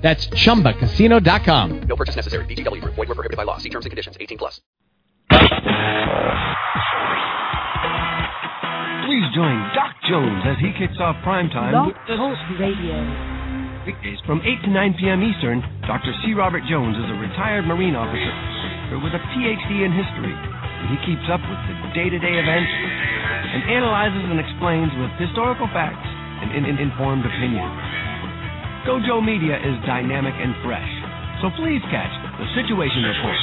That's chumbacasino.com. No purchase necessary. VGW Group. Void were prohibited by law. See terms and conditions. 18 plus. Please join Doc Jones as he kicks off prime time Blog with Talk Radio. weekdays from 8 to 9 p.m. Eastern. Dr. C. Robert Jones is a retired Marine officer with a PhD in history. And he keeps up with the day-to-day events and analyzes and explains with historical facts and in- in- informed opinion. Gojo Media is dynamic and fresh, so please catch the Situation Report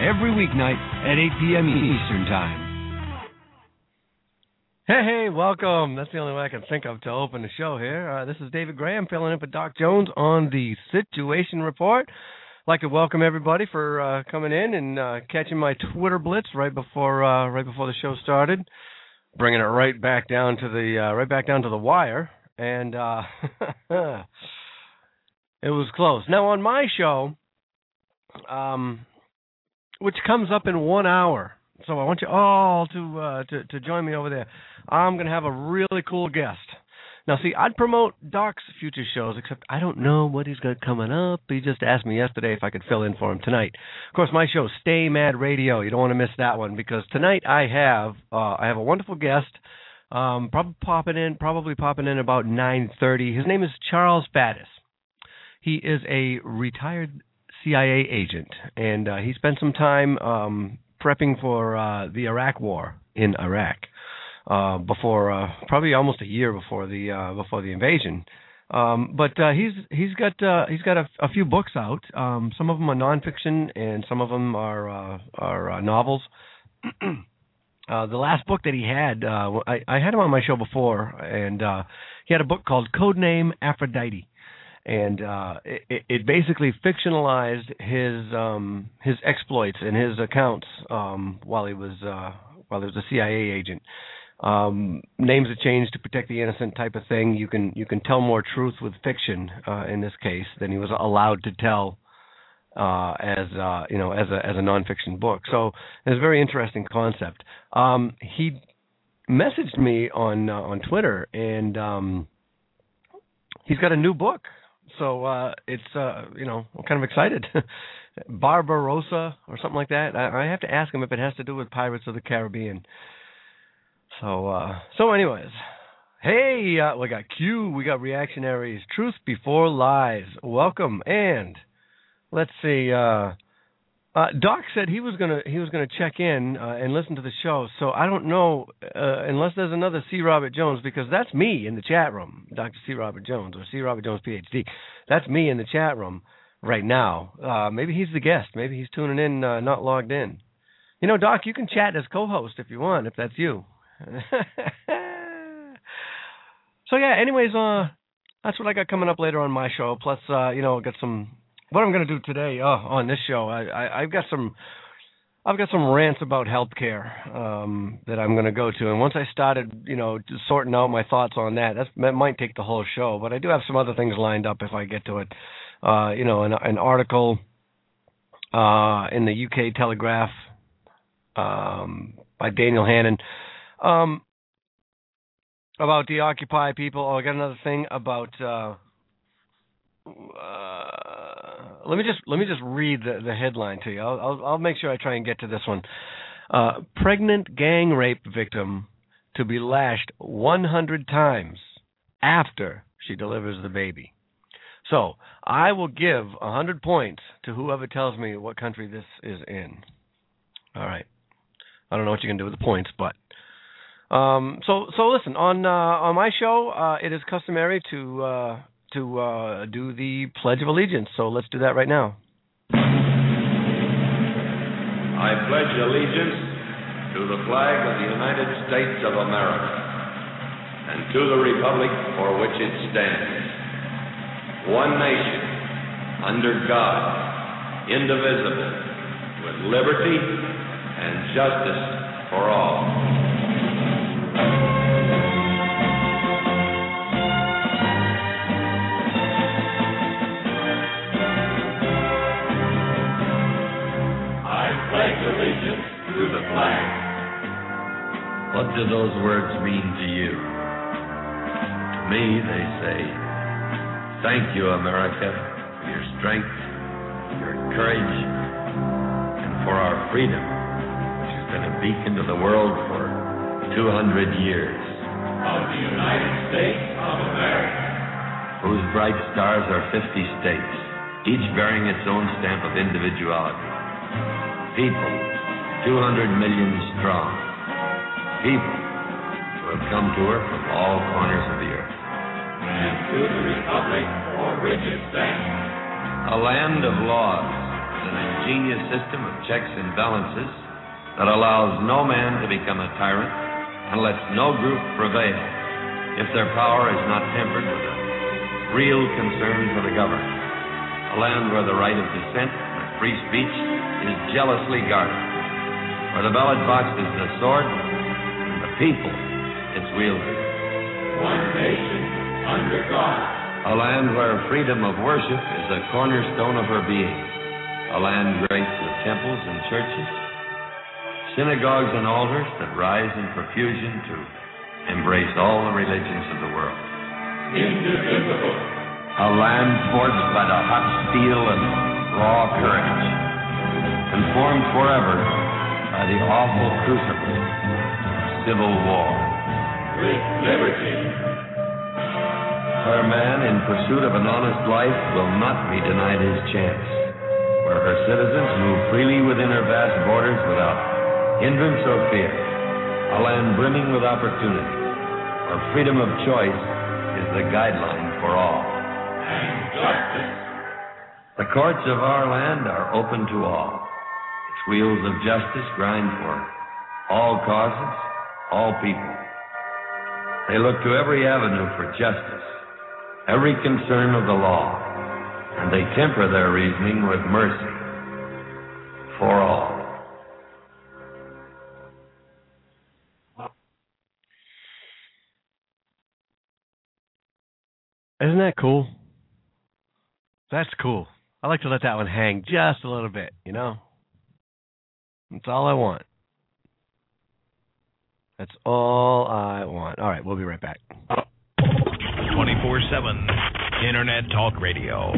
every weeknight at 8 p.m. Eastern Time. Hey, hey, welcome. That's the only way I can think of to open the show here. Uh, this is David Graham filling in for Doc Jones on the Situation Report. Like to welcome everybody for uh, coming in and uh, catching my Twitter blitz right before uh, right before the show started, bringing it right back down to the uh, right back down to the wire, and uh, it was close. Now on my show, um, which comes up in one hour. So I want you all to uh, to to join me over there. I'm going to have a really cool guest. Now, see, I'd promote Doc's future shows, except I don't know what he's got coming up. He just asked me yesterday if I could fill in for him tonight. Of course, my show, Stay Mad Radio. You don't want to miss that one because tonight I have uh, I have a wonderful guest. Um, probably popping in, probably popping in about 9:30. His name is Charles Faddis. He is a retired CIA agent, and uh, he spent some time um, prepping for uh, the Iraq War in Iraq uh, before, uh, probably almost a year before the uh, before the invasion. Um, but uh, he's he's got uh, he's got a, a few books out. Um, some of them are nonfiction, and some of them are uh, are uh, novels. uh, the last book that he had, uh, I, I had him on my show before, and uh, he had a book called Codename Aphrodite and uh, it, it basically fictionalized his um, his exploits and his accounts um, while he was uh, while he was a CIA agent. Um, names are changed to protect the innocent, type of thing. You can you can tell more truth with fiction uh, in this case than he was allowed to tell uh, as uh, you know as a as a nonfiction book. So it's a very interesting concept. Um, he messaged me on uh, on Twitter and um, he's got a new book so uh it's uh you know I'm kind of excited. Barbarossa or something like that. I, I have to ask him if it has to do with Pirates of the Caribbean. So uh so anyways. Hey, uh, we got Q, we got reactionaries, truth before lies. Welcome and let's see uh uh, Doc said he was gonna he was gonna check in uh, and listen to the show. So I don't know uh, unless there's another C. Robert Jones because that's me in the chat room, Dr. C. Robert Jones or C. Robert Jones PhD. That's me in the chat room right now. Uh, maybe he's the guest. Maybe he's tuning in, uh, not logged in. You know, Doc, you can chat as co-host if you want, if that's you. so yeah. Anyways, uh, that's what I got coming up later on my show. Plus, uh, you know, got some what I'm going to do today uh, on this show. I, I've got some. I've got some rants about healthcare um, that I'm going to go to, and once I started, you know, sorting out my thoughts on that, that might take the whole show. But I do have some other things lined up if I get to it. Uh, you know, an, an article uh, in the UK Telegraph um, by Daniel Hannan um, about the Occupy people. Oh, I got another thing about. Uh, uh, let me just let me just read the, the headline to you. I'll, I'll, I'll make sure I try and get to this one. Uh, pregnant gang rape victim to be lashed 100 times after she delivers the baby. So I will give 100 points to whoever tells me what country this is in. All right. I don't know what you can do with the points, but um, so so listen on uh, on my show. Uh, it is customary to uh, to uh, do the Pledge of Allegiance. So let's do that right now. I pledge allegiance to the flag of the United States of America and to the republic for which it stands, one nation, under God, indivisible, with liberty and justice for all. What do those words mean to you? To me, they say, Thank you, America, for your strength, your courage, and for our freedom, which has been a beacon to the world for 200 years, of the United States of America. whose bright stars are 50 states, each bearing its own stamp of individuality. People, 200 million strong. People who have come to her from all corners of the earth. And to the republic for which it stands. A land of laws an ingenious system of checks and balances that allows no man to become a tyrant and lets no group prevail if their power is not tempered with a real concern for the governed. A land where the right of dissent and free speech is jealously guarded, where the ballot box is the sword people its wielder. One nation under God. A land where freedom of worship is the cornerstone of her being. A land great with temples and churches, synagogues and altars that rise in profusion to embrace all the religions of the world. Indivisible. A land forged by the hot steel and raw courage, and formed forever by the awful crucible civil war. With liberty. Where man, in pursuit of an honest life, will not be denied his chance. Where her citizens move freely within her vast borders without hindrance or fear. A land brimming with opportunity. Where freedom of choice is the guideline for all. And justice. The courts of our land are open to all. Its wheels of justice grind for all causes, all people. They look to every avenue for justice, every concern of the law, and they temper their reasoning with mercy for all. Isn't that cool? That's cool. I like to let that one hang just a little bit, you know? That's all I want. That's all I want. All right, we'll be right back. 24 7 Internet Talk Radio.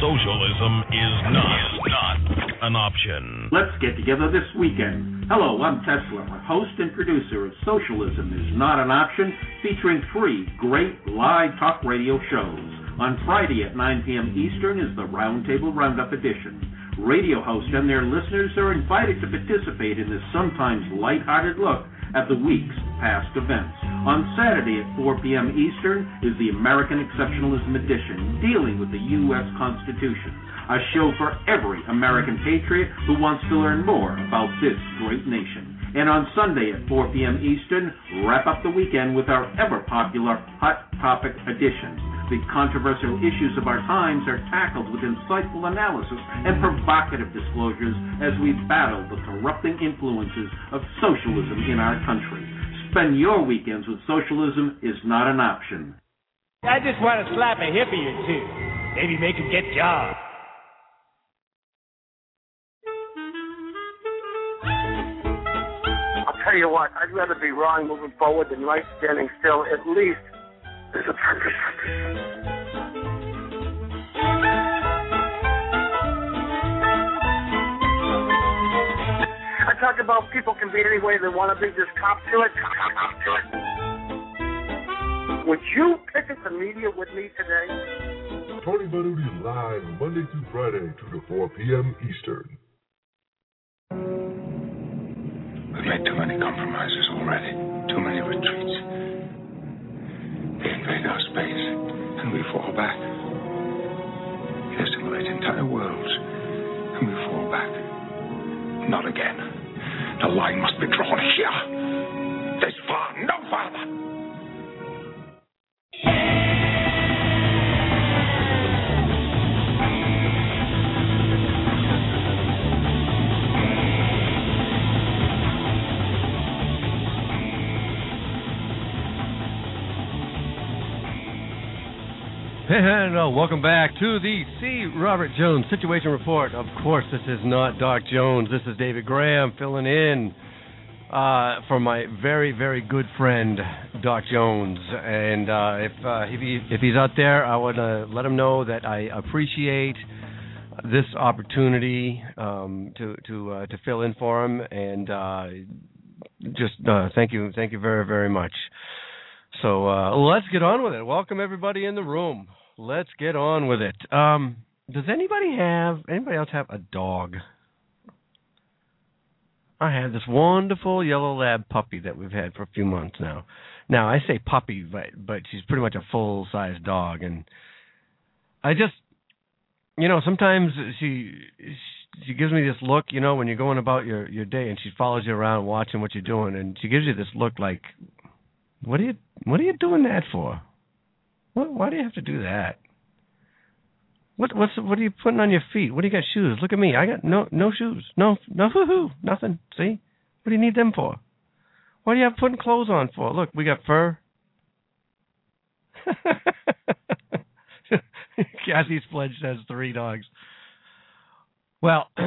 Socialism is not, is not an option. Let's get together this weekend. Hello, I'm Tesla, host and producer of Socialism is Not an Option, featuring three great live talk radio shows. On Friday at 9 p.m. Eastern is the Roundtable Roundup edition. Radio hosts and their listeners are invited to participate in this sometimes light-hearted look at the week's past events. On Saturday at 4 p.m. Eastern is the American Exceptionalism Edition, dealing with the U.S. Constitution, a show for every American patriot who wants to learn more about this great nation. And on Sunday at 4 p.m. Eastern, wrap up the weekend with our ever popular Hot Topic edition. The controversial issues of our times are tackled with insightful analysis and provocative disclosures as we battle the corrupting influences of socialism in our country. Spend your weekends with socialism is not an option. I just want to slap a hippie or two. Maybe make him get jobs. I'll tell you what, I'd rather be wrong moving forward than right standing still. At least there's a purpose. I talk about people can be any way they want to be, just cop to it. Cop to it. Would you pick at the media with me today? Tony Baruti live Monday through Friday, 2 to 4 p.m. Eastern. We've made too many compromises already, too many retreats. Invade our space, and we fall back. They assimilate entire worlds, and we fall back. Not again. The line must be drawn here. This far, no farther. And uh, welcome back to the C. Robert Jones Situation Report. Of course, this is not Doc Jones. This is David Graham filling in uh, for my very, very good friend Doc Jones. And uh, if uh, if, he, if he's out there, I want to let him know that I appreciate this opportunity um, to to uh, to fill in for him. And uh, just thank you, thank you very, very much. So uh, let's get on with it. Welcome everybody in the room. Let's get on with it. Um, does anybody have anybody else have a dog? I have this wonderful yellow lab puppy that we've had for a few months now. Now I say puppy, but but she's pretty much a full size dog, and I just, you know, sometimes she she gives me this look, you know, when you're going about your your day, and she follows you around watching what you're doing, and she gives you this look like, what are you what are you doing that for? What, why do you have to do that? What what's what are you putting on your feet? What do you got shoes? Look at me. I got no no shoes. No no hoo hoo. Nothing. See? What do you need them for? What do you have putting clothes on for? Look, we got fur. Kathy Spledge has three dogs. Well,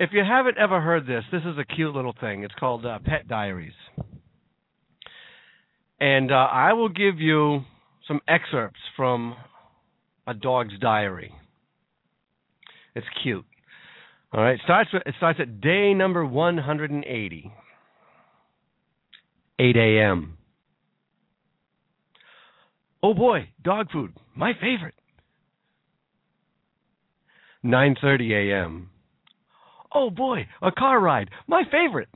if you haven't ever heard this, this is a cute little thing. It's called uh, Pet Diaries. And uh, I will give you some excerpts from a dog's diary. It's cute. All right, starts with, it starts at day number 180. 8 a.m. Oh boy, dog food, my favorite. 9:30 a.m. Oh boy, a car ride, my favorite.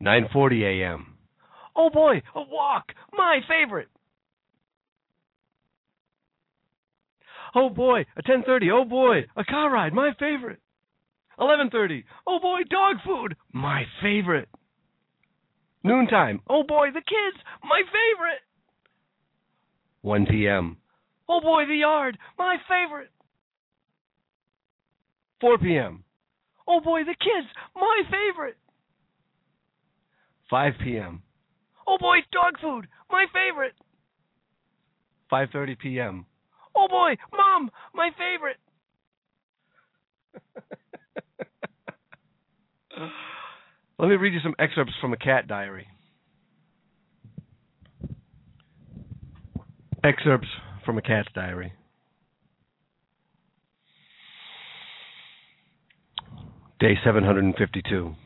9:40 a.m. Oh boy, a walk, my favorite. Oh boy, a 10:30. Oh boy, a car ride, my favorite. 11:30. Oh boy, dog food, my favorite. Noontime. Oh boy, the kids, my favorite. 1 p.m. Oh boy, the yard, my favorite. 4 p.m. Oh boy, the kids, my favorite. 5 p.m. Oh boy, dog food, my favorite. 5:30 p.m. Oh boy, mom, my favorite. Let me read you some excerpts from a cat diary. Excerpts from a cat's diary. Day 752.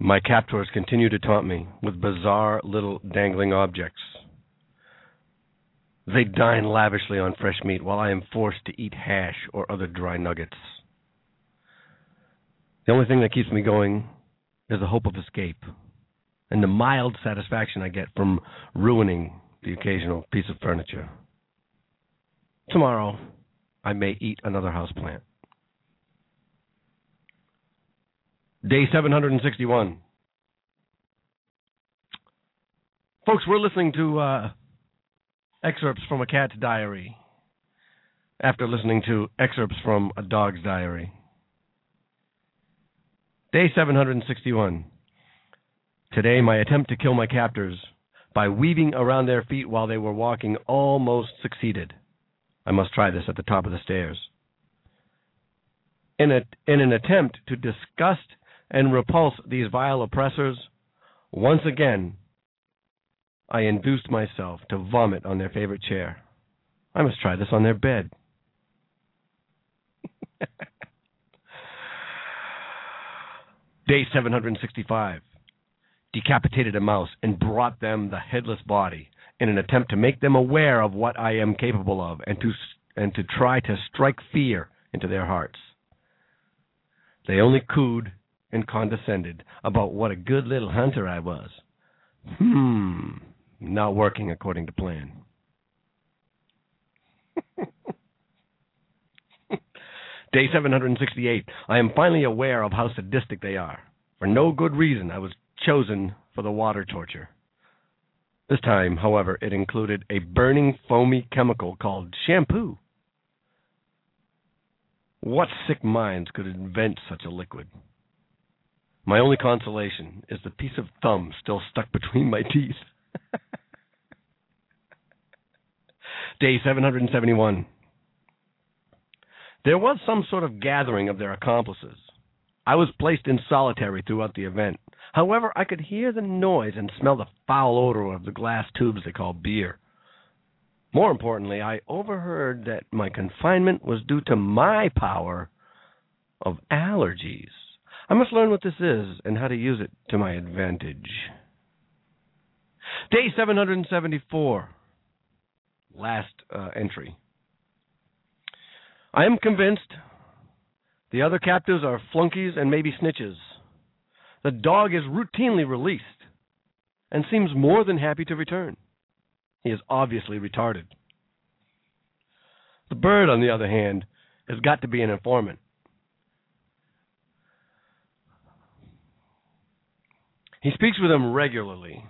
My captors continue to taunt me with bizarre little dangling objects. They dine lavishly on fresh meat while I am forced to eat hash or other dry nuggets. The only thing that keeps me going is the hope of escape and the mild satisfaction I get from ruining the occasional piece of furniture. Tomorrow, I may eat another houseplant. Day 761. Folks, we're listening to uh, excerpts from a cat's diary after listening to excerpts from a dog's diary. Day 761. Today, my attempt to kill my captors by weaving around their feet while they were walking almost succeeded. I must try this at the top of the stairs. In, a, in an attempt to disgust and repulse these vile oppressors, once again, I induced myself to vomit on their favorite chair. I must try this on their bed. Day 765. Decapitated a mouse and brought them the headless body in an attempt to make them aware of what I am capable of and to and to try to strike fear into their hearts. They only cooed and condescended about what a good little hunter I was. Hmm, not working according to plan. Day 768. I am finally aware of how sadistic they are. For no good reason, I was chosen for the water torture. This time, however, it included a burning, foamy chemical called shampoo. What sick minds could invent such a liquid? My only consolation is the piece of thumb still stuck between my teeth. Day 771. There was some sort of gathering of their accomplices. I was placed in solitary throughout the event. However, I could hear the noise and smell the foul odor of the glass tubes they call beer. More importantly, I overheard that my confinement was due to my power of allergies. I must learn what this is and how to use it to my advantage. Day 774. Last uh, entry. I am convinced the other captives are flunkies and maybe snitches. The dog is routinely released and seems more than happy to return. He is obviously retarded. The bird, on the other hand, has got to be an informant. He speaks with them regularly.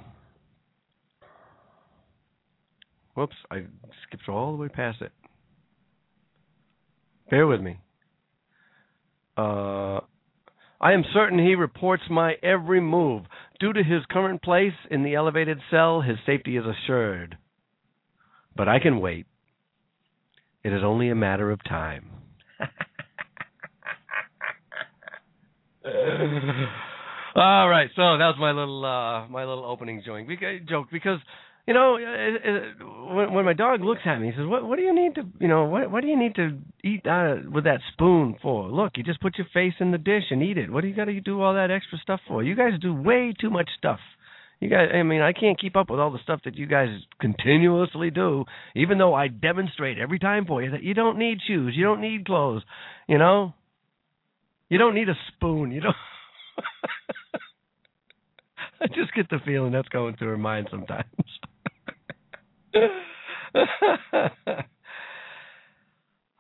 Whoops, I skipped all the way past it. Bear with me. Uh, I am certain he reports my every move. Due to his current place in the elevated cell, his safety is assured. But I can wait. It is only a matter of time. All right, so that was my little uh, my little opening joke because, joke because you know it, it, when, when my dog looks at me, he says, "What what do you need to you know what what do you need to eat out of, with that spoon for? Look, you just put your face in the dish and eat it. What do you got to do all that extra stuff for? You guys do way too much stuff." You guys, I mean, I can't keep up with all the stuff that you guys continuously do, even though I demonstrate every time for you that you don't need shoes, you don't need clothes, you know? You don't need a spoon, you don't. I just get the feeling that's going through her mind sometimes.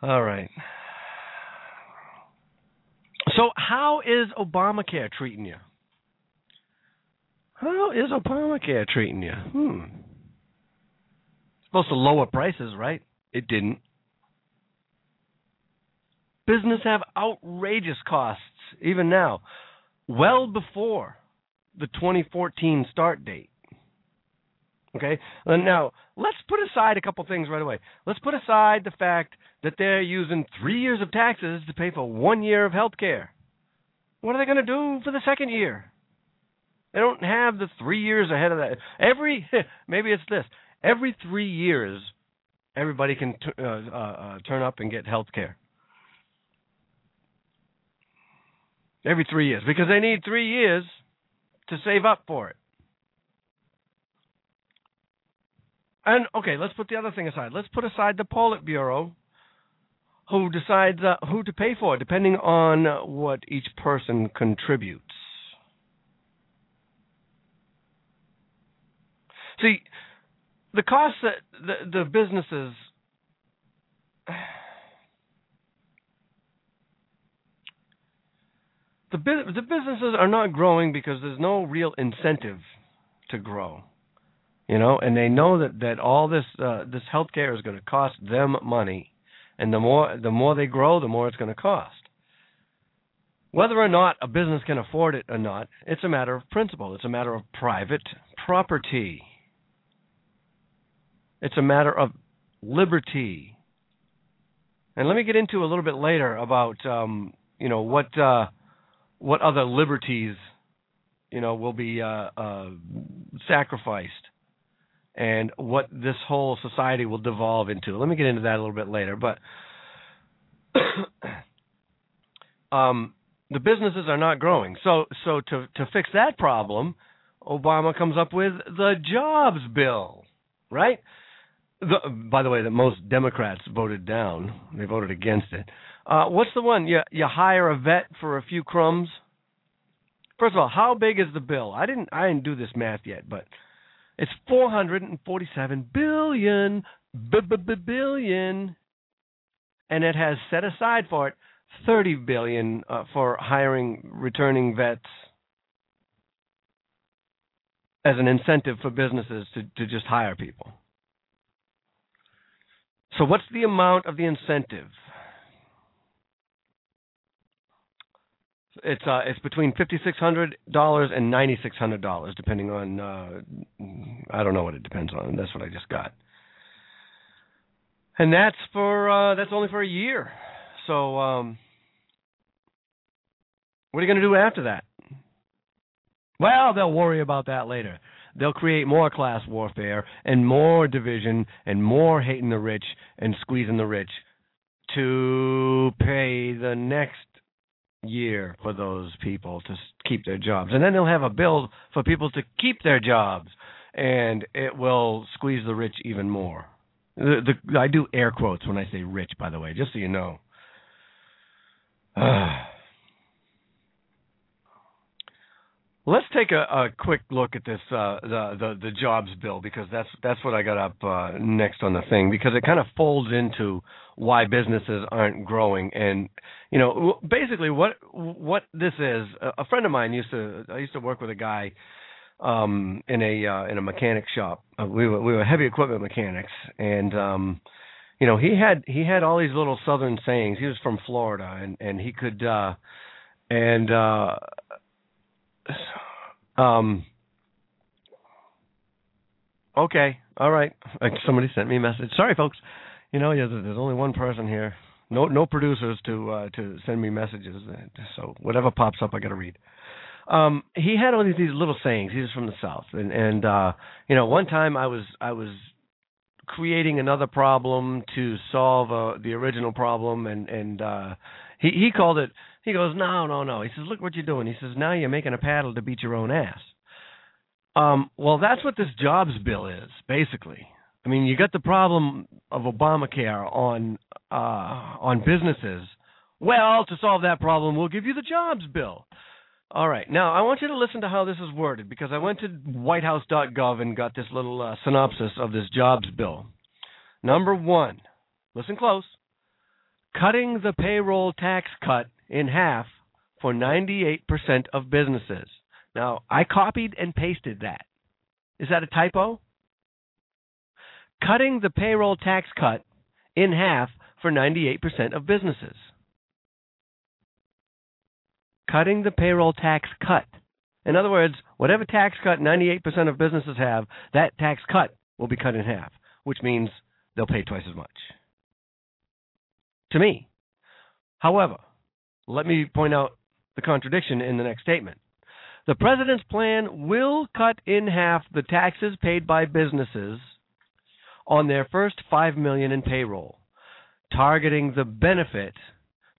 All right. So, how is Obamacare treating you? How is Obamacare treating you? Hmm. Supposed to lower prices, right? It didn't. Business have outrageous costs even now, well before the 2014 start date. Okay? Now, let's put aside a couple things right away. Let's put aside the fact that they're using three years of taxes to pay for one year of health care. What are they going to do for the second year? They don't have the three years ahead of that. Every maybe it's this. Every three years, everybody can t- uh, uh, uh, turn up and get health care. Every three years, because they need three years to save up for it. And okay, let's put the other thing aside. Let's put aside the Politburo, who decides uh, who to pay for, depending on what each person contributes. See, the costs that the, the businesses the the businesses are not growing because there's no real incentive to grow. You know, and they know that that all this uh, this healthcare is going to cost them money, and the more the more they grow, the more it's going to cost. Whether or not a business can afford it or not, it's a matter of principle. It's a matter of private property. It's a matter of liberty. And let me get into a little bit later about um, you know what uh, what other liberties you know will be uh, uh, sacrificed, and what this whole society will devolve into. Let me get into that a little bit later, but. um, the businesses are not growing. So so to to fix that problem, Obama comes up with the jobs bill, right? The, by the way, that most Democrats voted down. They voted against it. Uh, what's the one? You you hire a vet for a few crumbs. First of all, how big is the bill? I didn't I didn't do this math yet, but it's 447 billion b- b- and it has set aside for it 30 billion uh, for hiring returning vets as an incentive for businesses to, to just hire people. So, what's the amount of the incentive? It's uh, it's between fifty six hundred dollars and ninety six hundred dollars, depending on uh, I don't know what it depends on. That's what I just got, and that's for uh, that's only for a year. So, um, what are you going to do after that? Well, they'll worry about that later. They'll create more class warfare and more division and more hating the rich and squeezing the rich to pay the next year for those people to keep their jobs. And then they'll have a bill for people to keep their jobs and it will squeeze the rich even more. The, the, I do air quotes when I say rich, by the way, just so you know. Let's take a, a quick look at this uh, the, the the jobs bill because that's that's what I got up uh, next on the thing because it kind of folds into why businesses aren't growing. And you know basically what what this is a, friend of mine used to I used to work with a guy um in a uh, in a mechanic shop. Uh, we were we were heavy equipment mechanics. And um you know he had he had all these little southern sayings. He was from Florida and and he could uh and uh um. Okay. All right. Like, Somebody sent me a message. Sorry, folks. You know, there's only one person here. No, no producers to uh, to send me messages. So whatever pops up, I got to read. Um, he had all these, these little sayings. He was from the south, and and uh, you know, one time I was I was creating another problem to solve uh, the original problem, and and uh, he he called it. He goes, no, no, no. He says, look what you're doing. He says, now you're making a paddle to beat your own ass. Um, well, that's what this jobs bill is basically. I mean, you got the problem of Obamacare on uh, on businesses. Well, to solve that problem, we'll give you the jobs bill. All right. Now, I want you to listen to how this is worded because I went to whitehouse.gov and got this little uh, synopsis of this jobs bill. Number one, listen close. Cutting the payroll tax cut in half for 98% of businesses. Now, I copied and pasted that. Is that a typo? Cutting the payroll tax cut in half for 98% of businesses. Cutting the payroll tax cut. In other words, whatever tax cut 98% of businesses have, that tax cut will be cut in half, which means they'll pay twice as much. To me. However, let me point out the contradiction in the next statement. The president's plan will cut in half the taxes paid by businesses on their first 5 million in payroll, targeting the benefit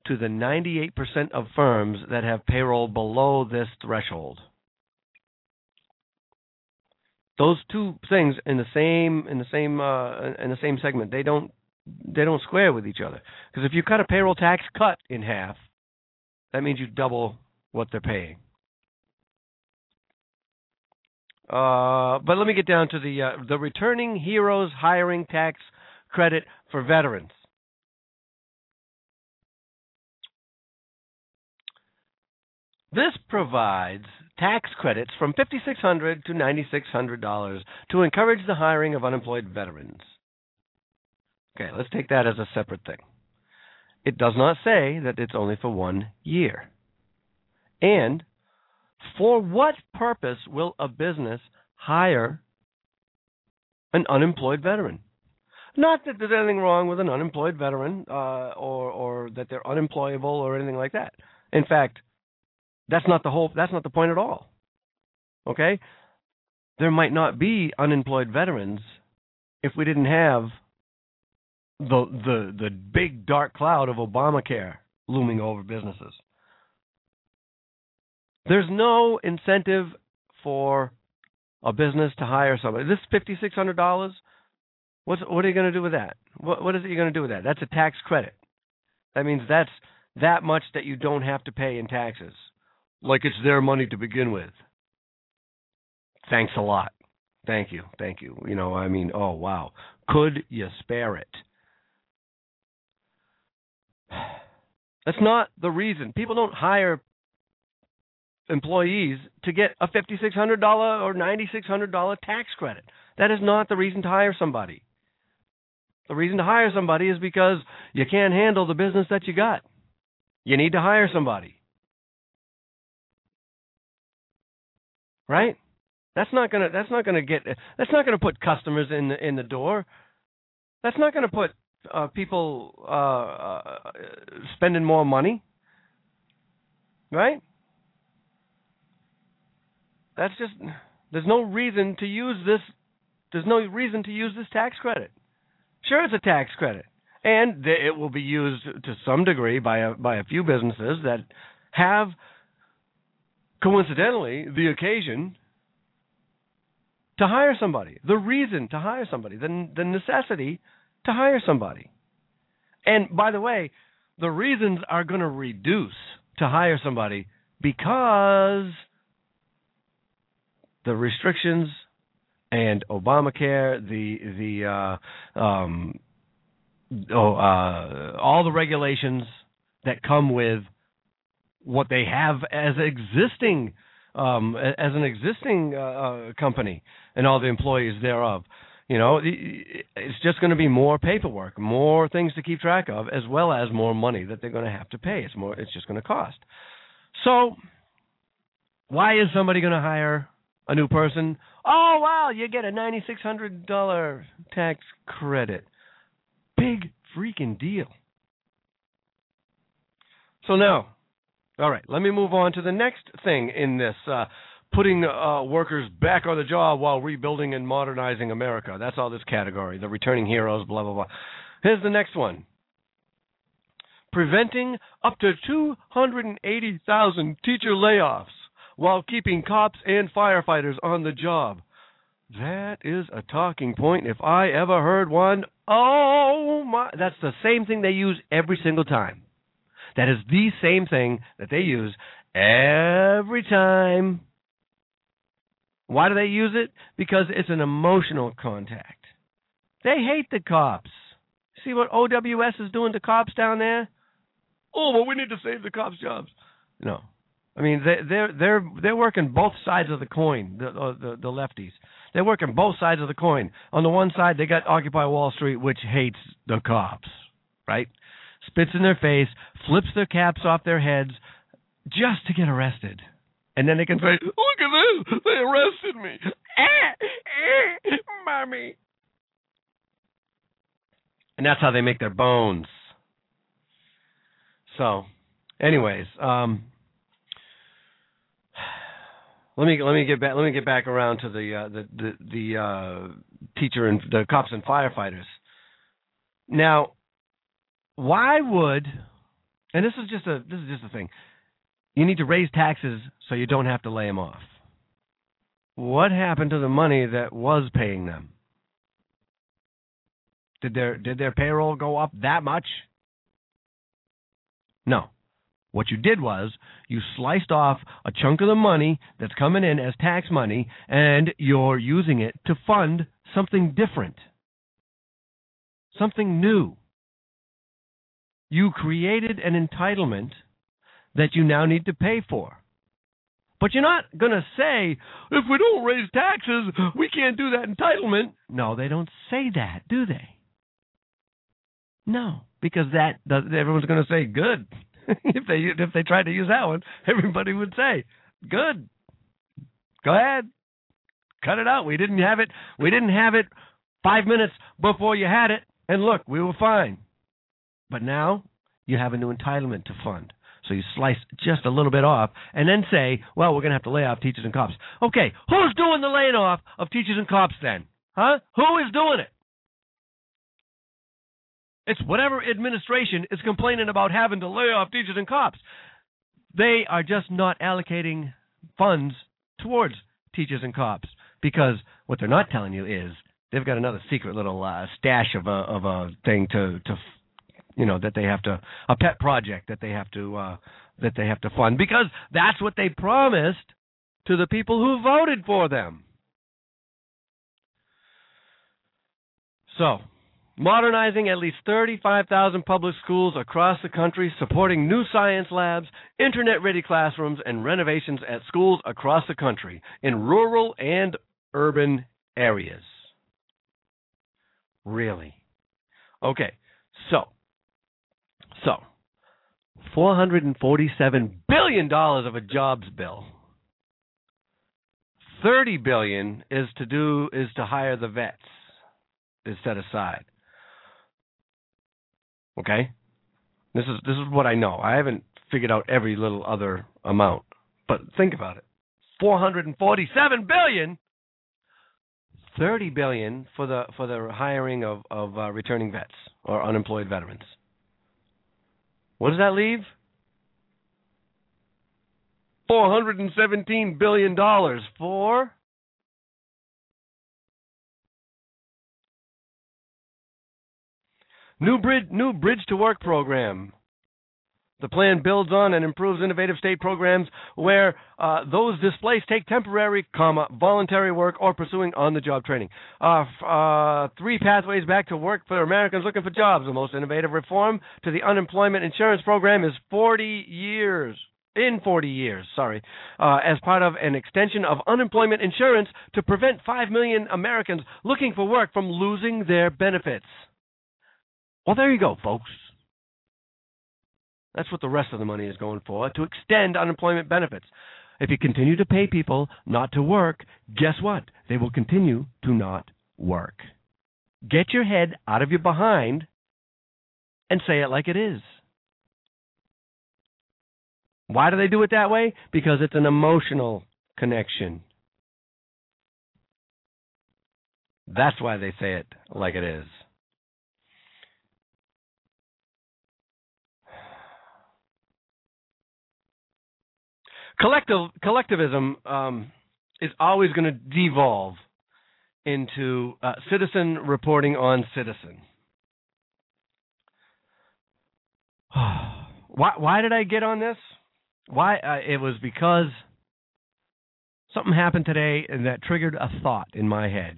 to the 98% of firms that have payroll below this threshold. Those two things in the same in the same uh, in the same segment, they don't they don't square with each other. Because if you cut a payroll tax cut in half, that means you double what they're paying. Uh, but let me get down to the uh, the returning heroes hiring tax credit for veterans. This provides tax credits from 5,600 to $9,600 to encourage the hiring of unemployed veterans. Okay, let's take that as a separate thing. It does not say that it's only for one year. And for what purpose will a business hire an unemployed veteran? Not that there's anything wrong with an unemployed veteran, uh, or or that they're unemployable or anything like that. In fact, that's not the whole. That's not the point at all. Okay, there might not be unemployed veterans if we didn't have the the the big dark cloud of Obamacare looming over businesses. There's no incentive for a business to hire somebody. This fifty six hundred dollars. What's what are you going to do with that? What what is it you're going to do with that? That's a tax credit. That means that's that much that you don't have to pay in taxes, like it's their money to begin with. Thanks a lot. Thank you. Thank you. You know, I mean, oh wow. Could you spare it? That's not the reason. People don't hire employees to get a $5,600 or $9,600 tax credit. That is not the reason to hire somebody. The reason to hire somebody is because you can't handle the business that you got. You need to hire somebody. right? That's not gonna. That's not gonna get. That's not gonna put customers in the in the door. That's not gonna put uh, people uh, uh, spending more money, right? That's just. There's no reason to use this. There's no reason to use this tax credit. Sure, it's a tax credit, and th- it will be used to some degree by a by a few businesses that have, coincidentally, the occasion to hire somebody, the reason to hire somebody, the the necessity to hire somebody. And by the way, the reasons are going to reduce to hire somebody because the restrictions and Obamacare, the the uh, um, oh, uh, all the regulations that come with what they have as existing um, as an existing uh, uh, company and all the employees thereof. You know, it's just going to be more paperwork, more things to keep track of, as well as more money that they're going to have to pay. It's more. It's just going to cost. So, why is somebody going to hire a new person? Oh wow, you get a ninety six hundred dollar tax credit. Big freaking deal. So now, all right, let me move on to the next thing in this uh, putting uh, workers back on the job while rebuilding and modernizing America. That's all this category. The returning heroes, blah blah blah. Here's the next one. Preventing up to 280,000 teacher layoffs while keeping cops and firefighters on the job. That is a talking point if I ever heard one. Oh my, that's the same thing they use every single time. That is the same thing that they use every time. Why do they use it? Because it's an emotional contact. They hate the cops. See what OWS is doing to cops down there? Oh, well, we need to save the cops' jobs. No, I mean they, they're they're they're working both sides of the coin. The, uh, the the lefties. They're working both sides of the coin. On the one side, they got Occupy Wall Street, which hates the cops, right? spits in their face, flips their caps off their heads just to get arrested. And then they can say, Look at this! They arrested me! Mommy! And that's how they make their bones. So, anyways, um, let me let me get back let me get back around to the uh, the the, the uh, teacher and the cops and firefighters. Now, why would and this is just a this is just a thing. You need to raise taxes so you don't have to lay them off. What happened to the money that was paying them? Did their did their payroll go up that much? No. What you did was you sliced off a chunk of the money that's coming in as tax money and you're using it to fund something different. Something new. You created an entitlement that you now need to pay for. But you're not going to say, if we don't raise taxes, we can't do that entitlement. No, they don't say that, do they? No, because that does, everyone's going to say good. if they if they tried to use that one, everybody would say good. Go ahead, cut it out. We didn't have it. We didn't have it five minutes before you had it, and look, we were fine. But now you have a new entitlement to fund. So you slice just a little bit off and then say, well, we're going to have to lay off teachers and cops. Okay, who's doing the laying off of teachers and cops then? Huh? Who is doing it? It's whatever administration is complaining about having to lay off teachers and cops. They are just not allocating funds towards teachers and cops because what they're not telling you is they've got another secret little uh, stash of a of a thing to to you know that they have to a pet project that they have to uh, that they have to fund because that's what they promised to the people who voted for them. So, modernizing at least 35,000 public schools across the country, supporting new science labs, internet ready classrooms, and renovations at schools across the country in rural and urban areas. Really? Okay, so so, $447 billion of a jobs bill. Thirty billion is to do is to hire the vets. Is set aside. Okay? This is this is what I know. I haven't figured out every little other amount. But think about it. 447 billion 30 billion for the for the hiring of of uh, returning vets or unemployed veterans. What does that leave? 417 billion dollars for New bridge, new bridge to work program. The plan builds on and improves innovative state programs where uh, those displaced take temporary, comma, voluntary work or pursuing on-the-job training. Uh, uh, three pathways back to work for Americans looking for jobs. The most innovative reform to the unemployment insurance program is 40 years. In 40 years, sorry, uh, as part of an extension of unemployment insurance to prevent 5 million Americans looking for work from losing their benefits. Well, there you go, folks. That's what the rest of the money is going for to extend unemployment benefits. If you continue to pay people not to work, guess what? They will continue to not work. Get your head out of your behind and say it like it is. Why do they do it that way? Because it's an emotional connection. That's why they say it like it is. Collective collectivism um, is always going to devolve into uh, citizen reporting on citizen. why why did I get on this? Why uh, it was because something happened today and that triggered a thought in my head.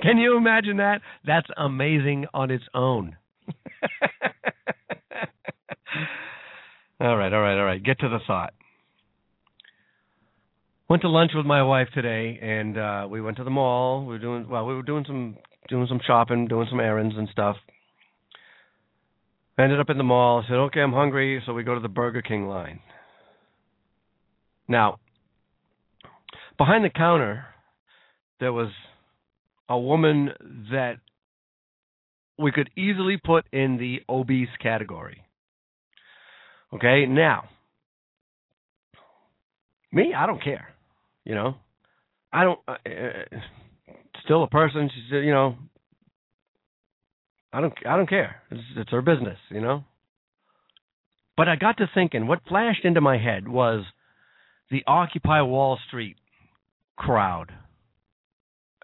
Can you imagine that? That's amazing on its own. all right, all right, all right. Get to the thought. Went to lunch with my wife today, and uh, we went to the mall. We were doing well. We were doing some doing some shopping, doing some errands and stuff. I ended up in the mall. I said, "Okay, I'm hungry," so we go to the Burger King line. Now, behind the counter, there was a woman that we could easily put in the obese category. Okay, now, me, I don't care. You know, I don't. Uh, still a person. She's you know. I don't. I don't care. It's, it's her business. You know. But I got to thinking. What flashed into my head was the Occupy Wall Street crowd.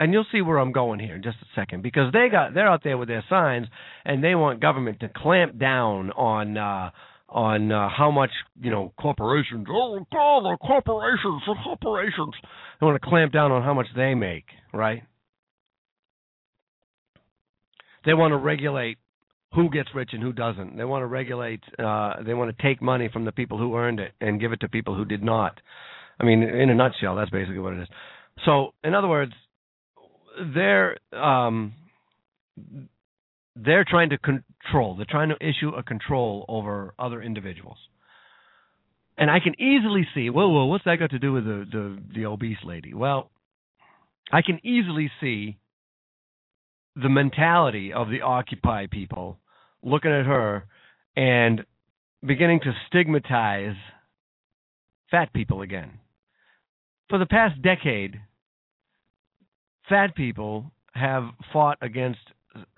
And you'll see where I'm going here in just a second because they got they're out there with their signs and they want government to clamp down on uh on uh, how much you know corporations oh God, the corporations the corporations. They want to clamp down on how much they make right? They want to regulate who gets rich and who doesn't. They want to regulate uh, they want to take money from the people who earned it and give it to people who did not. I mean in a nutshell that's basically what it is. So in other words they're um, they're trying to control. They're trying to issue a control over other individuals. And I can easily see, whoa, whoa, what's that got to do with the, the, the obese lady? Well, I can easily see the mentality of the Occupy people looking at her and beginning to stigmatize fat people again. For the past decade, fat people have fought against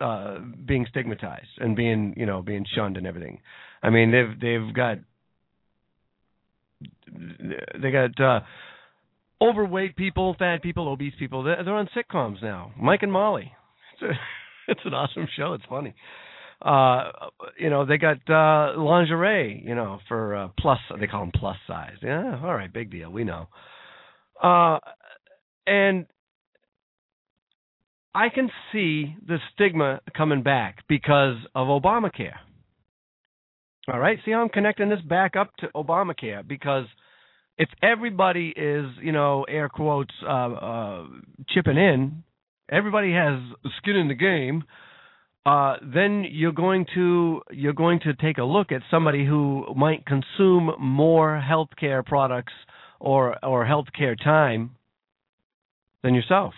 uh, being stigmatized and being you know being shunned and everything. I mean they've they've got they got uh, overweight people, fat people, obese people. They're, they're on sitcoms now. Mike and Molly. It's a, it's an awesome show. It's funny. Uh, you know they got uh, lingerie. You know for uh, plus they call them plus size. Yeah, all right, big deal. We know. Uh, and I can see the stigma coming back because of Obamacare. All right, see how I'm connecting this back up to Obamacare because if everybody is, you know, air quotes, uh, uh, chipping in, everybody has skin in the game. Uh, then you're going to you're going to take a look at somebody who might consume more healthcare products or or healthcare time than yourself.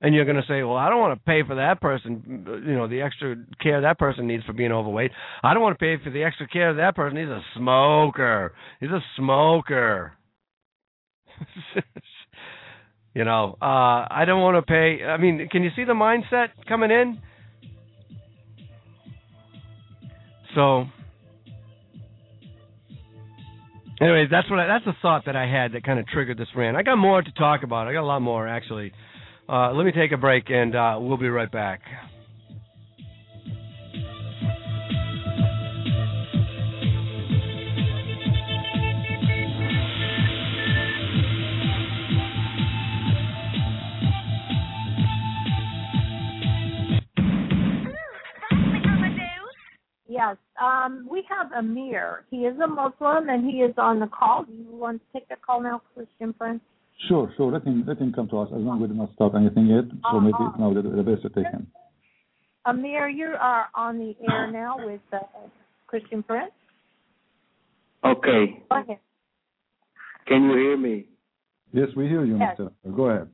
And you're going to say, well, I don't want to pay for that person, you know, the extra care that person needs for being overweight. I don't want to pay for the extra care that person. He's a smoker. He's a smoker. you know, uh, I don't want to pay. I mean, can you see the mindset coming in? So, anyways, that's what I, that's a thought that I had that kind of triggered this rant. I got more to talk about. I got a lot more actually. Uh, let me take a break, and uh, we'll be right back. Yes. Um, we have Amir. He is a Muslim and he is on the call. Do you want to take the call now, Christian Prince? Sure, sure. Let him let him come to us as long as we did not start anything yet. So Uh, maybe it's now the, the best to take him. Amir, you are on the air now with uh, Christian Prince. Okay. Go ahead. Can you hear me? Yes, we hear you, Yes. Mr. Go ahead.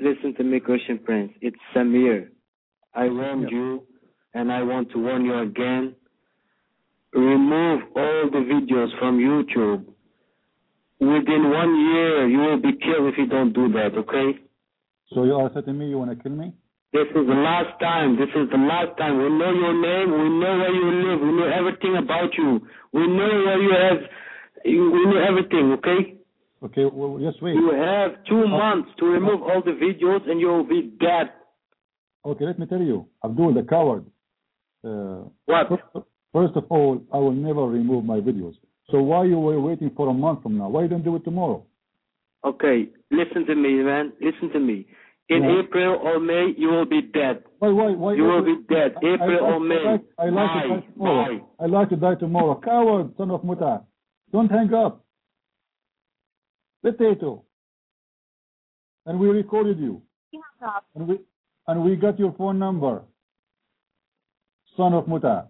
Listen to me, Christian Prince. It's Samir. I warned you, and I want to warn you again. Remove all the videos from YouTube. Within one year, you will be killed if you don't do that, okay? So you are telling me you want to kill me? This is the last time. This is the last time. We know your name. We know where you live. We know everything about you. We know where you have. We know everything, okay? Okay, well, yes, wait. You have two months to remove all the videos and you will be dead. Okay, let me tell you, Abdul, the coward. Uh, what? First, first of all, I will never remove my videos. So why you were waiting for a month from now? Why you don't do it tomorrow? Okay, listen to me, man. Listen to me. In Yeah. April or May, you will be dead. Why, why, why? You will be dead. I- I April or May. I like, I like to die tomorrow. Bye. I like to die tomorrow. Coward, son of Muta. Don't hang up. Potato. And we recorded you. And we and we got your phone number. Son of Muta.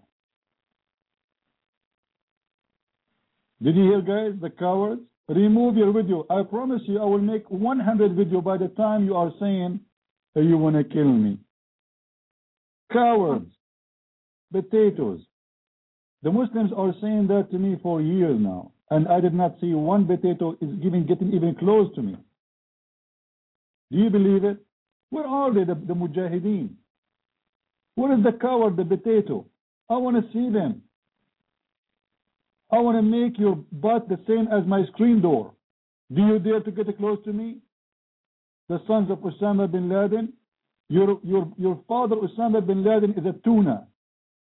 Did you hear guys, the cowards? Remove your video. I promise you I will make 100 video by the time you are saying you want to kill me. Cowards. Potatoes. The Muslims are saying that to me for years now, and I did not see one potato is giving, getting even close to me. Do you believe it? Where are they, the, the mujahideen? Where is the coward, the potato? I want to see them. I want to make your butt the same as my screen door. Do you dare to get close to me? The sons of Osama bin Laden? Your, your, your father, Osama bin Laden, is a tuna,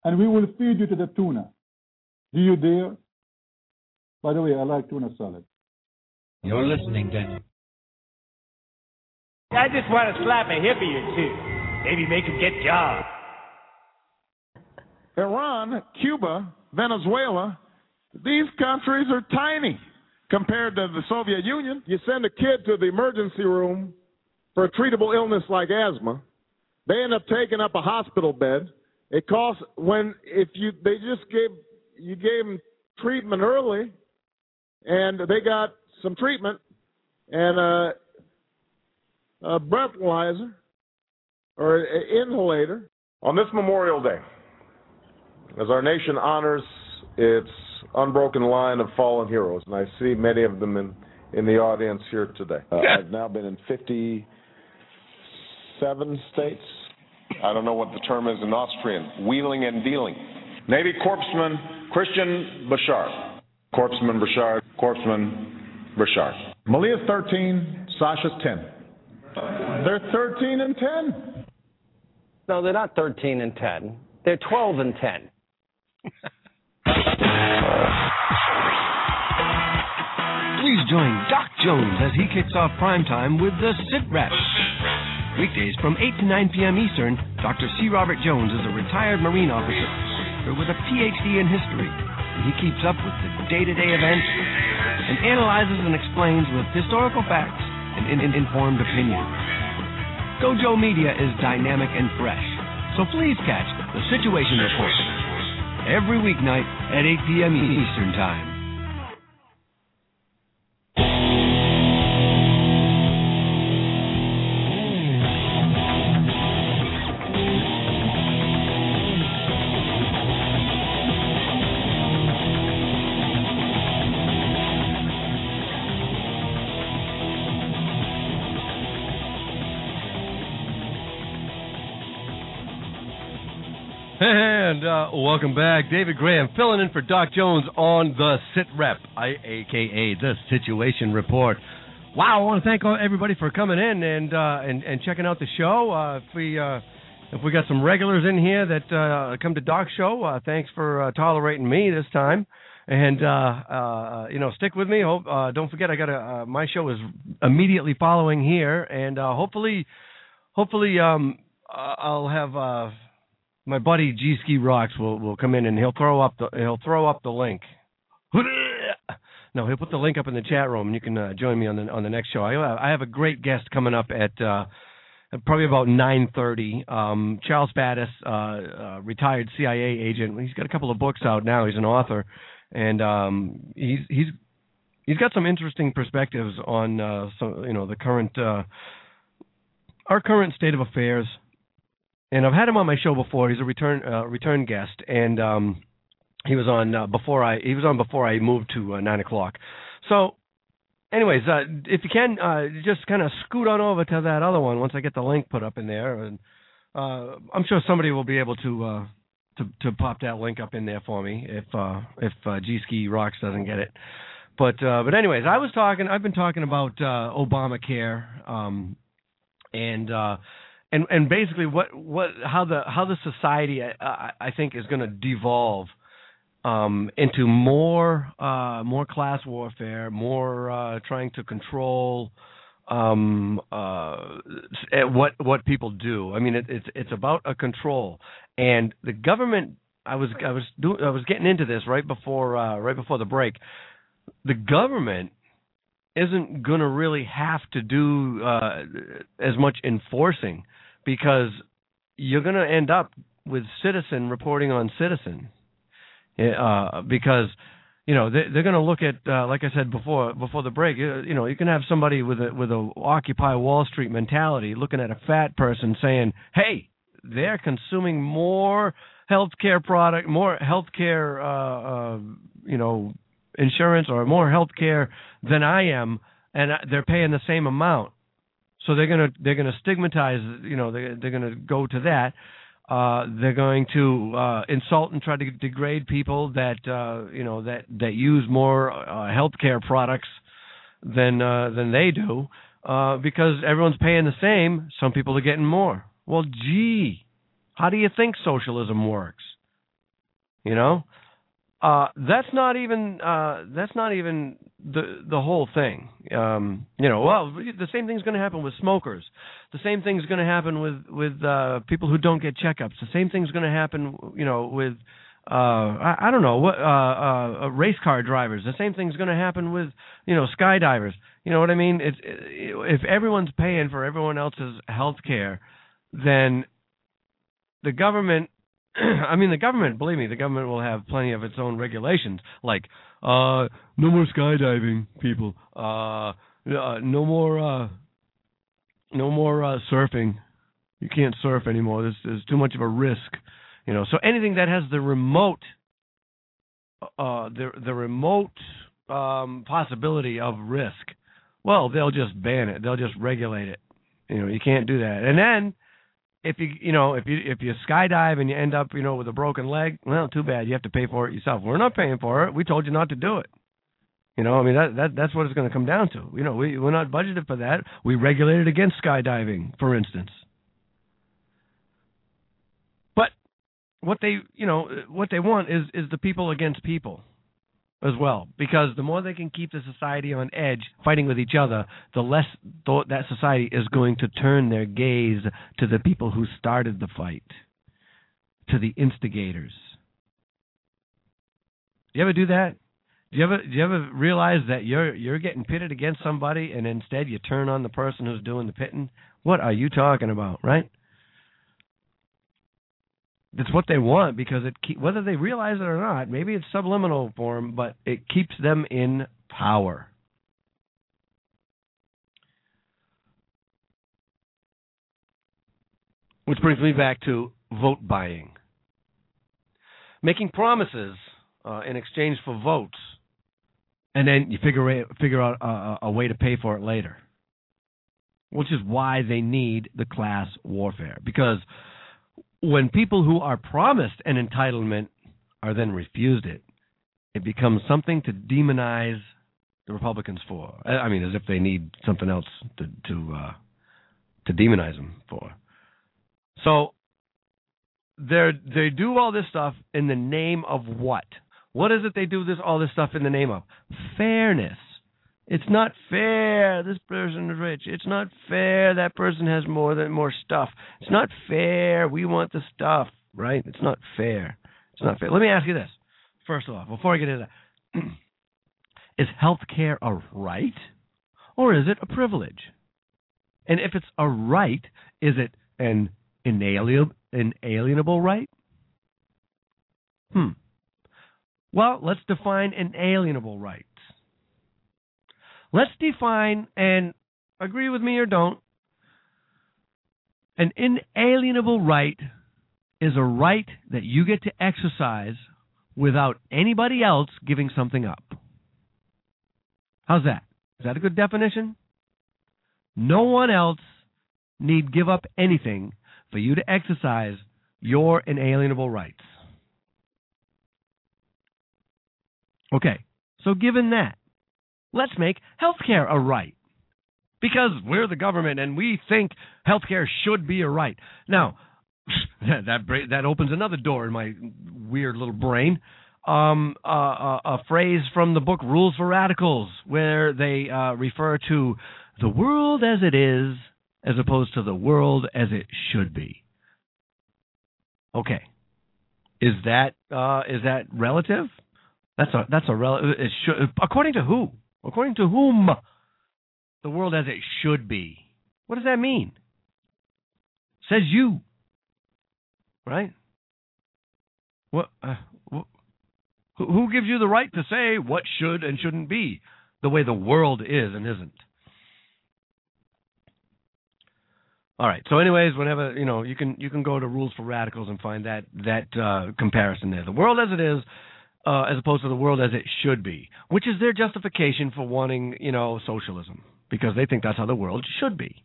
and we will feed you to the tuna. Do you dare? By the way, I like tuna salad. You're listening to I just want to slap a hippie or two. Maybe make him get jobs. Iran, Cuba, Venezuela, these countries are tiny compared to the Soviet Union. You send a kid to the emergency room for a treatable illness like asthma. They end up taking up a hospital bed. It costs when if you they just gave you gave them treatment early, and they got some treatment and a, a breathalyzer or an inhalator. On this Memorial Day, as our nation honors its unbroken line of fallen heroes, and I see many of them in, in the audience here today. Uh, I've now been in 57 states. I don't know what the term is in Austrian. Wheeling and dealing. Navy Corpsman Christian Bashar. Corpsman Bashar. Corpsman Bashar. Malia's 13, Sasha's 10. They're 13 and 10. No, they're not 13 and 10. They're 12 and 10. Please join Doc Jones as he kicks off primetime with the Sit Reps. Weekdays from 8 to 9 p.m. Eastern, Dr. C. Robert Jones is a retired Marine officer with a PhD in history. He keeps up with the day-to-day events and analyzes and explains with historical facts and in- informed opinion. Gojo Media is dynamic and fresh, so please catch the Situation Report every weeknight at 8 p.m. Eastern Time. Uh, welcome back, David Graham, filling in for Doc Jones on the Sit Rep, aka the Situation Report. Wow, I want to thank everybody for coming in and uh, and and checking out the show. Uh, if we uh, if we got some regulars in here that uh, come to Doc's show, uh, thanks for tolerating me this time. And you know, stick with me. Hope, don't forget, I got a my show is immediately following here, and hopefully, hopefully, um, I'll have my buddy G Ski Rocks will will come in and he'll throw up the he'll throw up the link. No, he'll put the link up in the chat room, and you can uh, join me on the on the next show. I, I have a great guest coming up at uh, probably about nine thirty. Um, Charles Faddis, uh, uh, retired CIA agent. He's got a couple of books out now. He's an author, and um, he's he's he's got some interesting perspectives on uh, you know the current uh, our current state of affairs. And I've had him on my show before. He's a return uh, return guest, and um, he was on uh, before I he was on before I moved to uh, nine o'clock. So, anyways, uh, if you can, uh, just kind of scoot on over to that other one once I get the link put up in there, and uh, I'm sure somebody will be able to uh, to to pop that link up in there for me if uh, if uh, G Ski Rocks doesn't get it. But uh, but anyways, I was talking. I've been talking about uh, Obamacare, um, and uh, and and basically what what how the how the society I, I think is going to devolve um, into more uh, more class warfare, more uh, trying to control um, uh, what what people do. I mean, it, it's it's about a control, and the government. I was I was do, I was getting into this right before uh, right before the break. The government isn't going to really have to do uh, as much enforcing because you're going to end up with citizen reporting on citizen uh, because you know they, they're going to look at uh, like I said before before the break. You, you know you can have somebody with a with a Occupy Wall Street mentality looking at a fat person saying, "Hey, they're consuming more healthcare product, more healthcare, uh, uh, you know, insurance or more healthcare than I am, and they're paying the same amount." So they're gonna they're gonna stigmatize, you know, they they're gonna go to that. Uh, they're going to uh, insult and try to degrade people that uh, you know that that use more uh, healthcare products than uh, than they do uh, because everyone's paying the same. Some people are getting more. Well, gee, how do you think socialism works? You know, uh, that's not even uh, that's not even the the whole thing. Um, you know, well, the same thing's going to happen with smokers. The same thing's going to happen with with uh, people who don't get checkups. The same thing's going to happen, you know, with uh, I, I don't know what uh, uh, uh, race car drivers. The same thing's going to happen with you know skydivers. You know what I mean? It's if everyone's paying for everyone else's health care, then the government I mean, the government, believe me, the government will have plenty of its own regulations, like uh, no more skydiving, people. Uh, uh, no more, uh, no more uh, surfing. You can't surf anymore. There's, there's too much of a risk, you know. So anything that has the remote, uh, the the remote um, possibility of risk, well, they'll just ban it. They'll just regulate it. You know, you can't do that. And then if you you know if you if you skydive and you end up you know with a broken leg, well, too bad. You have to pay for it yourself. We're not paying for it. We told you not to do it. You know, I mean that that that's what it's going to come down to. You know, we we're not budgeted for that. We regulated against skydiving, for instance. But what they you know what they want is is the people against people as well. Because the more they can keep the society on edge fighting with each other the less th- that society is going to turn their gaze to the people who started the fight to the instigators. Do you ever do that? Do you ever do you ever realize that you're you're getting pitted against somebody and instead you turn on the person who's doing the pitting? What are you talking about right it's what they want because it keep, whether they realize it or not, maybe it's subliminal for them, but it keeps them in power. Which brings me back to vote buying, making promises uh, in exchange for votes, and then you figure figure out a, a way to pay for it later. Which is why they need the class warfare because when people who are promised an entitlement are then refused it, it becomes something to demonize the Republicans for. I mean, as if they need something else to to uh, to demonize them for. So they they do all this stuff in the name of what? What is it they do this all this stuff in the name of? Fairness. It's not fair. This person is rich. It's not fair. That person has more than more stuff. It's not fair. We want the stuff, right? It's not fair. It's not fair. Let me ask you this. First of all, before I get into that, is health care a right or is it a privilege? And if it's a right, is it an inalienable, inalienable right? Hmm. Well, let's define an inalienable rights. Let's define, and agree with me or don't, an inalienable right is a right that you get to exercise without anybody else giving something up. How's that? Is that a good definition? No one else need give up anything for you to exercise your inalienable rights. Okay, so given that, let's make healthcare a right. Because we're the government and we think healthcare should be a right. Now, that that opens another door in my weird little brain. Um, uh, a, a phrase from the book Rules for Radicals, where they uh, refer to the world as it is, as opposed to the world as it should be. Okay, is that uh, is that relative? That's a that's a rel- it should, according to who? According to whom? The world as it should be. What does that mean? Says you, right? What? Uh, wh- who who gives you the right to say what should and shouldn't be the way the world is and isn't? All right. So, anyways, whenever you know, you can you can go to Rules for Radicals and find that that uh, comparison there. The world as it is, uh, as opposed to the world as it should be, which is their justification for wanting you know socialism because they think that's how the world should be.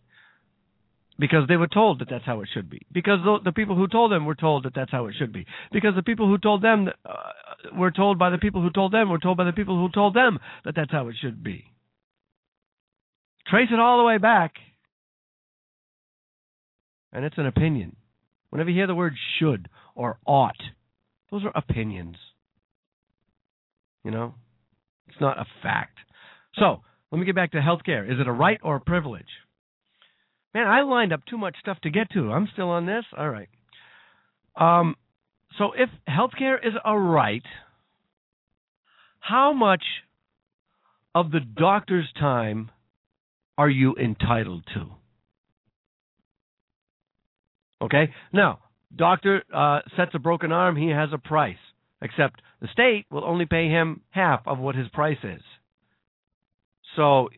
Because they were told that that's how it should be. Because the, the people who told them were told that that's how it should be. Because the people who told them uh, were told by the people who told them were told by the people who told them that that's how it should be. Trace it all the way back and it's an opinion. Whenever you hear the word should or ought, those are opinions. You know, it's not a fact. So let me get back to healthcare. Is it a right or a privilege? Man, I lined up too much stuff to get to. I'm still on this. All right. Um, so if healthcare is a right, how much of the doctor's time are you entitled to? Okay? Now, doctor uh, sets a broken arm, he has a price. Except the state will only pay him half of what his price is. So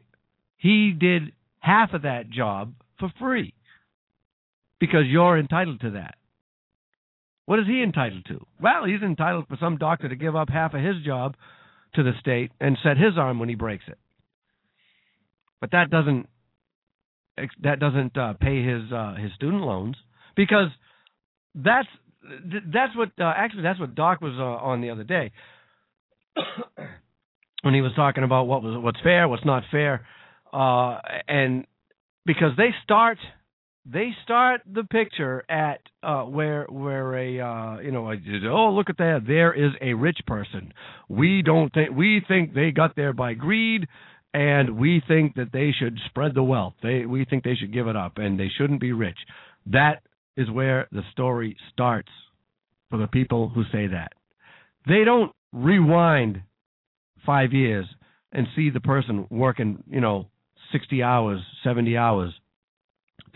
he did half of that job for free because you're entitled to that. What is he entitled to? Well, he's entitled for some doctor to give up half of his job to the state and set his arm when he breaks it. But that doesn't that doesn't uh, pay his uh, his student loans because that's that's what uh, actually that's what Doc was uh, on the other day. When he was talking about what was what's fair, what's not fair, uh, and because they start they start the picture at uh, where where a uh, you know a, oh look at that there is a rich person. We don't think we think they got there by greed and we think that they should spread the wealth. They we think they should give it up and they shouldn't be rich. That is where the story starts for the people who say that. They don't rewind five years and see the person working, you know, 60 hours, 70 hours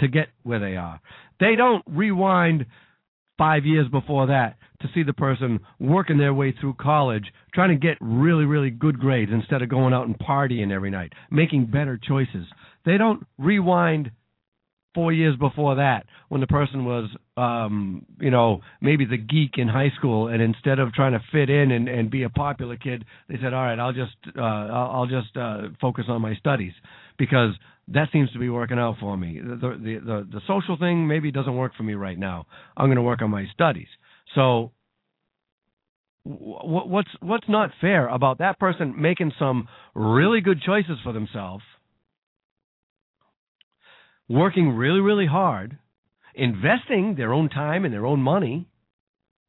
to get where they are. They don't rewind five years before that to see the person working their way through college, trying to get really, really good grades instead of going out and partying every night, making better choices. They don't rewind four years before that when the person was um you know maybe the geek in high school and instead of trying to fit in and and be a popular kid they said all right i'll just uh i'll, just uh focus on my studies. Because that seems to be working out for me. The the the, the social thing maybe doesn't work for me right now. I'm going to work on my studies. So wh- what's what's not fair about that person making some really good choices for themselves working really, really hard, investing their own time and their own money,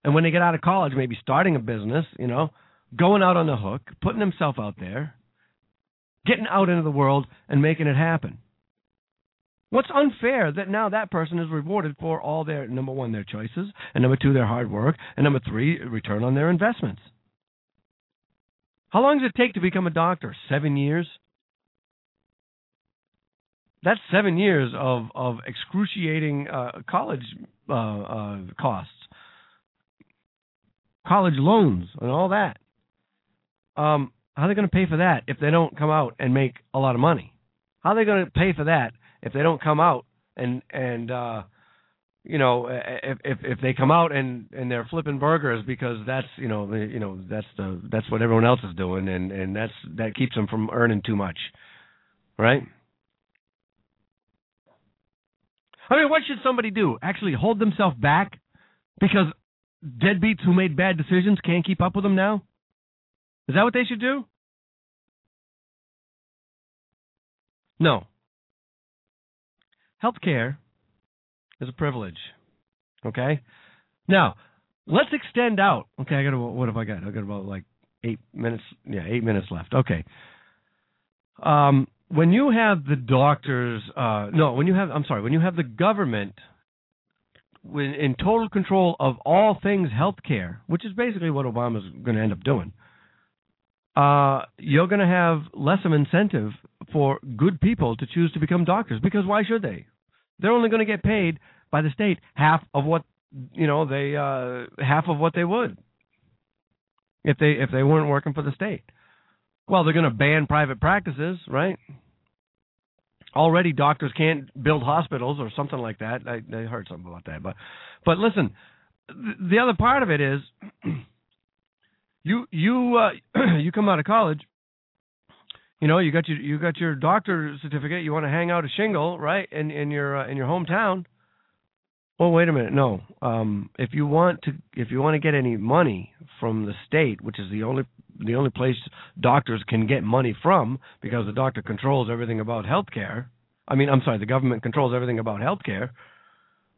and when they get out of college, maybe starting a business, you know, going out on the hook, putting themselves out there, getting out into the world and making it happen. What's unfair that now that person is rewarded for all their number one, their choices, and number two, their hard work, and number three, return on their investments? How long does it take to become a doctor? Seven years? That's seven years of of excruciating uh, college uh, uh, costs, college loans, and all that. Um, how are they going to pay for that if they don't come out and make a lot of money? How are they going to pay for that if they don't come out and and uh, you know if if if they come out and and they're flipping burgers because that's you know the, you know that's the that's what everyone else is doing and and that's that keeps them from earning too much, right? I mean, what should somebody do? Actually hold themselves back because deadbeats who made bad decisions can't keep up with them now? Is that what they should do? No. Healthcare is a privilege. Okay? Now, let's extend out. Okay, I got what have I got? I got about like eight minutes. Yeah, eight minutes left. Okay. Um, when you have the doctors, uh, no, when you have, I'm sorry, when you have the government when, in total control of all things healthcare, which is basically what Obama's going to end up doing, uh, you're going to have less of incentive for good people to choose to become doctors because why should they? They're only going to get paid by the state half of what you know they uh, half of what they would if they if they weren't working for the state. Well, they're going to ban private practices, right? Already, doctors can't build hospitals or something like that. I, I heard something about that, but but listen, the other part of it is, you you uh, you come out of college, you know, you got your you got your doctor certificate. You want to hang out a shingle, right, in in your uh, in your hometown. Well, wait a minute. No, um, if you want to if you want to get any money from the state, which is the only the only place doctors can get money from because the doctor controls everything about healthcare. I mean, I'm sorry, the government controls everything about healthcare.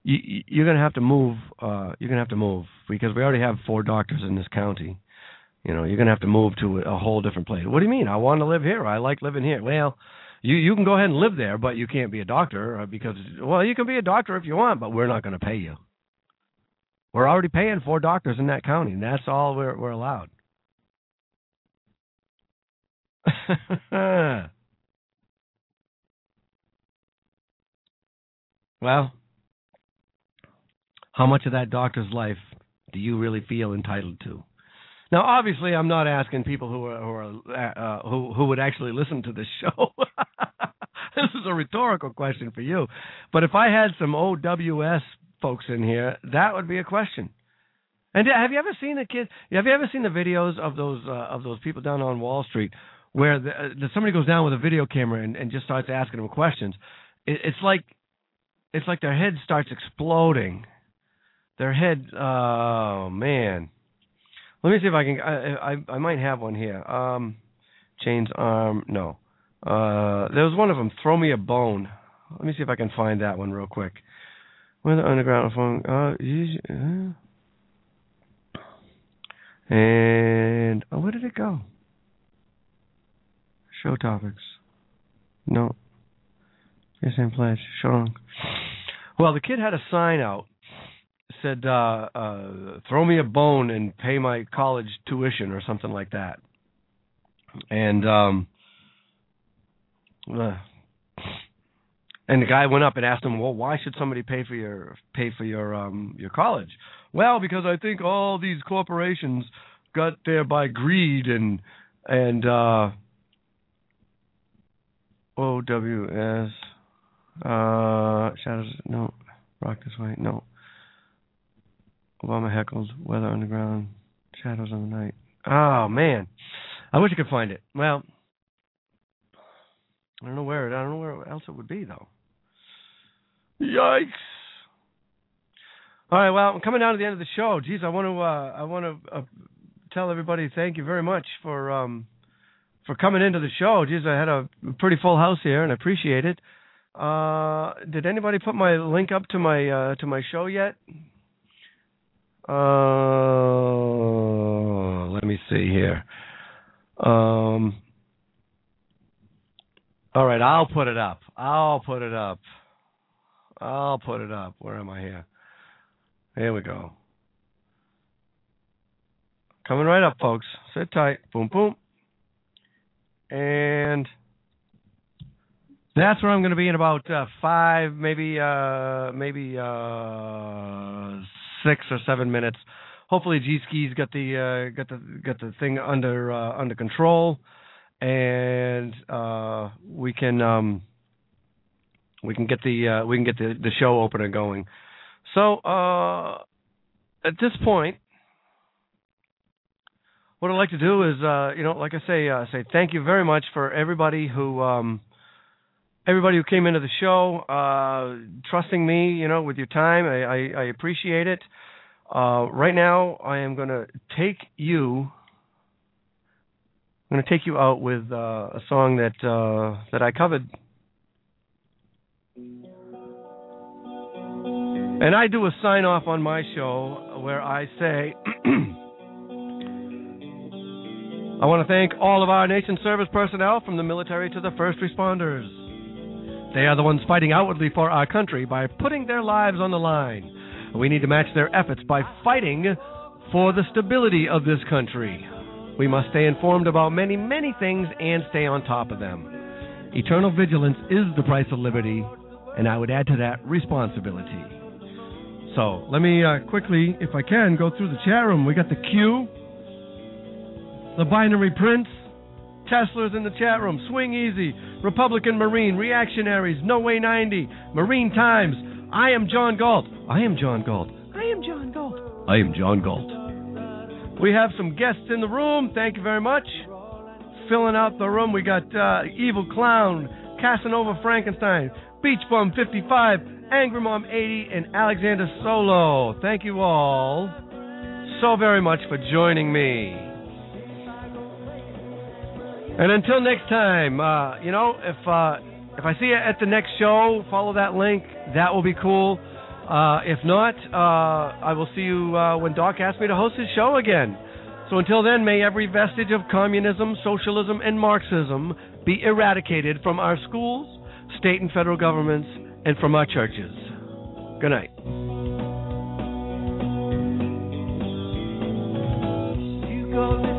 You, you're going to have to move. Uh, you're going to have to move because we already have four doctors in this county. You know, you're going to have to move to a whole different place. What do you mean? I want to live here. I like living here. Well, you you can go ahead and live there, but you can't be a doctor uh, because well, you can be a doctor if you want, but we're not going to pay you. We're already paying four doctors in that county, and that's all we're we're allowed. well, how much of that doctor's life do you really feel entitled to? Now, obviously, I'm not asking people who are, who are uh, who who would actually listen to this show. this is a rhetorical question for you. But if I had some OWS folks in here, that would be a question. And have you ever seen the kids? Have you ever seen the videos of those uh, of those people down on Wall Street where the, uh, somebody goes down with a video camera and, and just starts asking them questions. It, it's like it's like their head starts exploding. Their head, oh man. Let me see if I can. I I, I might have one here. Um, chains arm. No. Uh, there was one of them. Throw me a bone. Let me see if I can find that one real quick. Where the underground phone? Uh, uh, and oh, where did it go? Show topics. No. Yes, and pledge. Showing. Well, the kid had a sign out said, uh, uh, "Throw me a bone and pay my college tuition" or something like that. And um, uh, and the guy went up and asked him, "Well, why should somebody pay for your pay for your um your college?" Well, because I think all these corporations got there by greed and and uh O W S Uh, shadows. No. Rock this way. No. Obama heckles. Weather underground. Shadows on the night. Oh man, I wish I could find it. Well, I don't know where. I don't know where else it would be though. Yikes! All right. Well, I'm coming down to the end of the show. Geez, I want to. Uh, I want to uh, tell everybody thank you very much for um, for coming into the show. Geez, I had a pretty full house here, and I appreciate it. Uh, did anybody put my link up to my uh, to my show yet? Uh, let me see here. Um, all right, I'll put it up. I'll put it up. I'll put it up. Where am I here? Here we go. Coming right up, folks. Sit tight. Boom, boom. And that's where I'm going to be in about uh, five, maybe, uh, maybe uh, six or seven minutes. Hopefully, G Ski's got the uh, got the got the thing under uh, under control, and uh, we can um, we can get the we can get the the show open and going. So at this point, what I'd like to do is, uh, you know, like I say, uh, say thank you very much for everybody who, um, everybody who came into the show, uh, trusting me, you know, with your time. I, I, I appreciate it. Uh, right now, I am going to take you. I'm going to take you out with uh, a song that uh, that I covered. And I do a sign off on my show where I say, I want to thank all of our nation's service personnel from the military to the first responders. They are the ones fighting outwardly for our country by putting their lives on the line. We need to match their efforts by fighting for the stability of this country. We must stay informed about many, many things and stay on top of them. Eternal vigilance is the price of liberty, and I would add to that responsibility. So let me uh, quickly, if I can, go through the chat room. We got the Q, the Binary Prince, Tesla's in the chat room, Swing Easy, Republican Marine, Reactionaries, No Way 90, Marine Times. I am John Galt. I am John Galt. I am John Galt. I am John Galt. We have some guests in the room. Thank you very much. Filling out the room, we got uh, Evil Clown, Casanova Frankenstein, Beach Bum 55, Angry Mom 80, and Alexander Solo. Thank you all so very much for joining me. And until next time, uh, you know, if uh, if I see you at the next show, follow that link. That will be cool. Uh, if not, uh, I will see you uh, when Doc asks me to host his show again. So until then, may every vestige of communism, socialism, and Marxism be eradicated from our schools, state and federal governments, and from our churches. Good night. You called